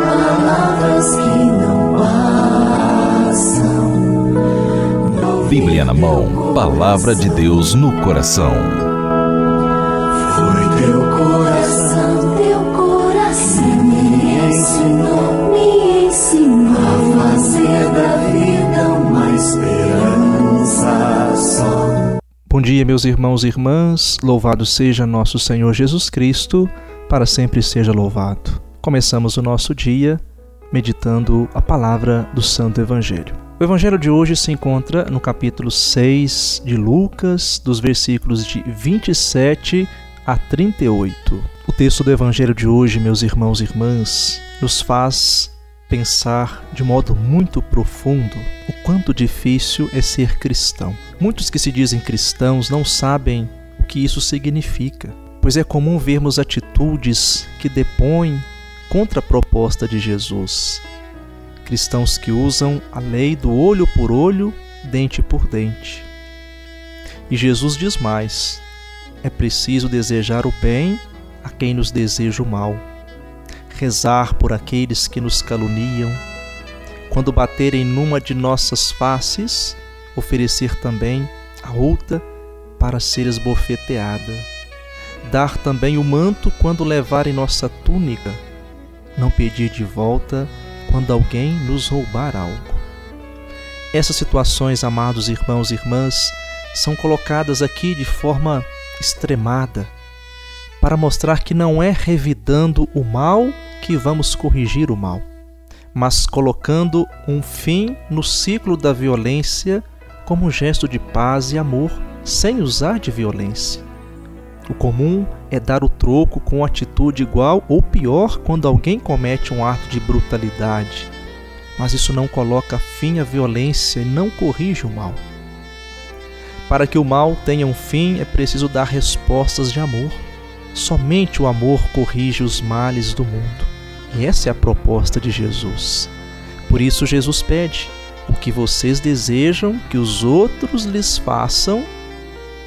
palavras que não passam. Bíblia na mão, palavra de Deus no coração. Foi teu coração, teu coração me ensinou, me ensinou a fazer da vida uma esperança só. Bom dia, meus irmãos e irmãs. Louvado seja nosso Senhor Jesus Cristo, para sempre seja louvado. Começamos o nosso dia meditando a palavra do Santo Evangelho. O Evangelho de hoje se encontra no capítulo 6 de Lucas, dos versículos de 27 a 38. O texto do Evangelho de hoje, meus irmãos e irmãs, nos faz pensar de modo muito profundo o quanto difícil é ser cristão. Muitos que se dizem cristãos não sabem o que isso significa, pois é comum vermos atitudes que depõem contra a proposta de Jesus. Cristãos que usam a lei do olho por olho, dente por dente. E Jesus diz mais: é preciso desejar o bem a quem nos deseja o mal rezar por aqueles que nos caluniam, quando baterem numa de nossas faces, oferecer também a outra para ser esbofeteada. Dar também o manto quando levarem nossa túnica, não pedir de volta quando alguém nos roubar algo. Essas situações, amados irmãos e irmãs, são colocadas aqui de forma extremada para mostrar que não é revidando o mal que vamos corrigir o mal, mas colocando um fim no ciclo da violência como um gesto de paz e amor, sem usar de violência. O comum é dar o troco com atitude igual ou pior quando alguém comete um ato de brutalidade, mas isso não coloca fim à violência e não corrige o mal. Para que o mal tenha um fim, é preciso dar respostas de amor. Somente o amor corrige os males do mundo. E essa é a proposta de Jesus. Por isso, Jesus pede: o que vocês desejam que os outros lhes façam,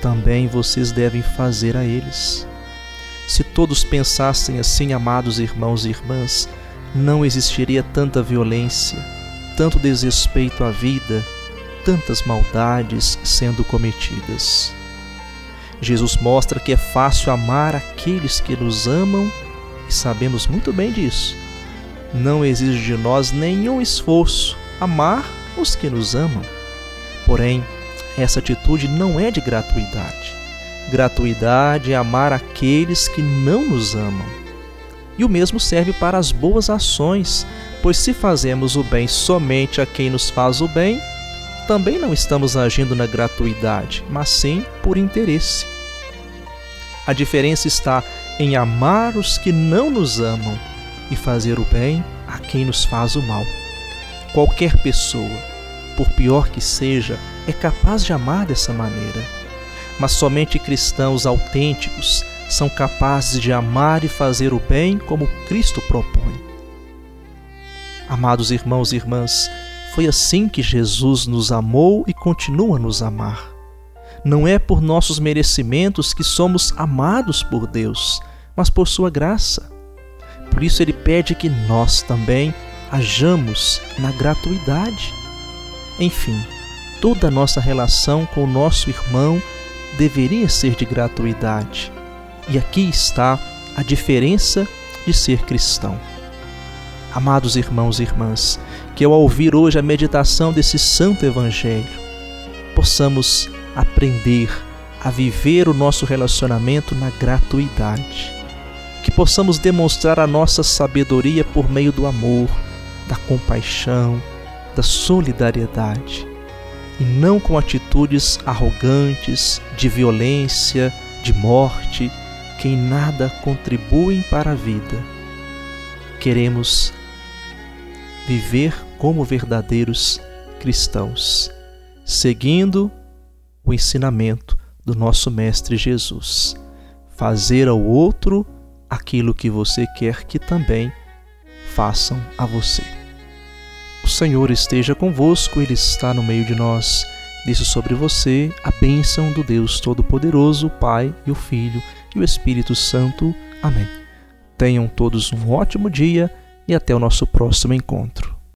também vocês devem fazer a eles. Se todos pensassem assim, amados irmãos e irmãs, não existiria tanta violência, tanto desrespeito à vida, tantas maldades sendo cometidas. Jesus mostra que é fácil amar aqueles que nos amam e sabemos muito bem disso. Não exige de nós nenhum esforço amar os que nos amam. Porém, essa atitude não é de gratuidade. Gratuidade é amar aqueles que não nos amam. E o mesmo serve para as boas ações, pois se fazemos o bem somente a quem nos faz o bem, também não estamos agindo na gratuidade, mas sim por interesse. A diferença está em amar os que não nos amam e fazer o bem a quem nos faz o mal. Qualquer pessoa, por pior que seja, é capaz de amar dessa maneira, mas somente cristãos autênticos são capazes de amar e fazer o bem como Cristo propõe. Amados irmãos e irmãs, foi assim que Jesus nos amou e continua a nos amar. Não é por nossos merecimentos que somos amados por Deus, mas por Sua graça. Por isso, Ele pede que nós também hajamos na gratuidade. Enfim, toda a nossa relação com o nosso irmão deveria ser de gratuidade. E aqui está a diferença de ser cristão. Amados irmãos e irmãs, que ao ouvir hoje a meditação desse santo evangelho, possamos aprender a viver o nosso relacionamento na gratuidade. Que possamos demonstrar a nossa sabedoria por meio do amor, da compaixão, da solidariedade, e não com atitudes arrogantes, de violência, de morte, que em nada contribuem para a vida. Queremos viver como verdadeiros cristãos, seguindo o ensinamento do nosso Mestre Jesus. Fazer ao outro aquilo que você quer que também façam a você. O Senhor esteja convosco, Ele está no meio de nós. Desça sobre você a bênção do Deus Todo-Poderoso, Pai e o Filho e o Espírito Santo. Amém. Tenham todos um ótimo dia e até o nosso próximo encontro.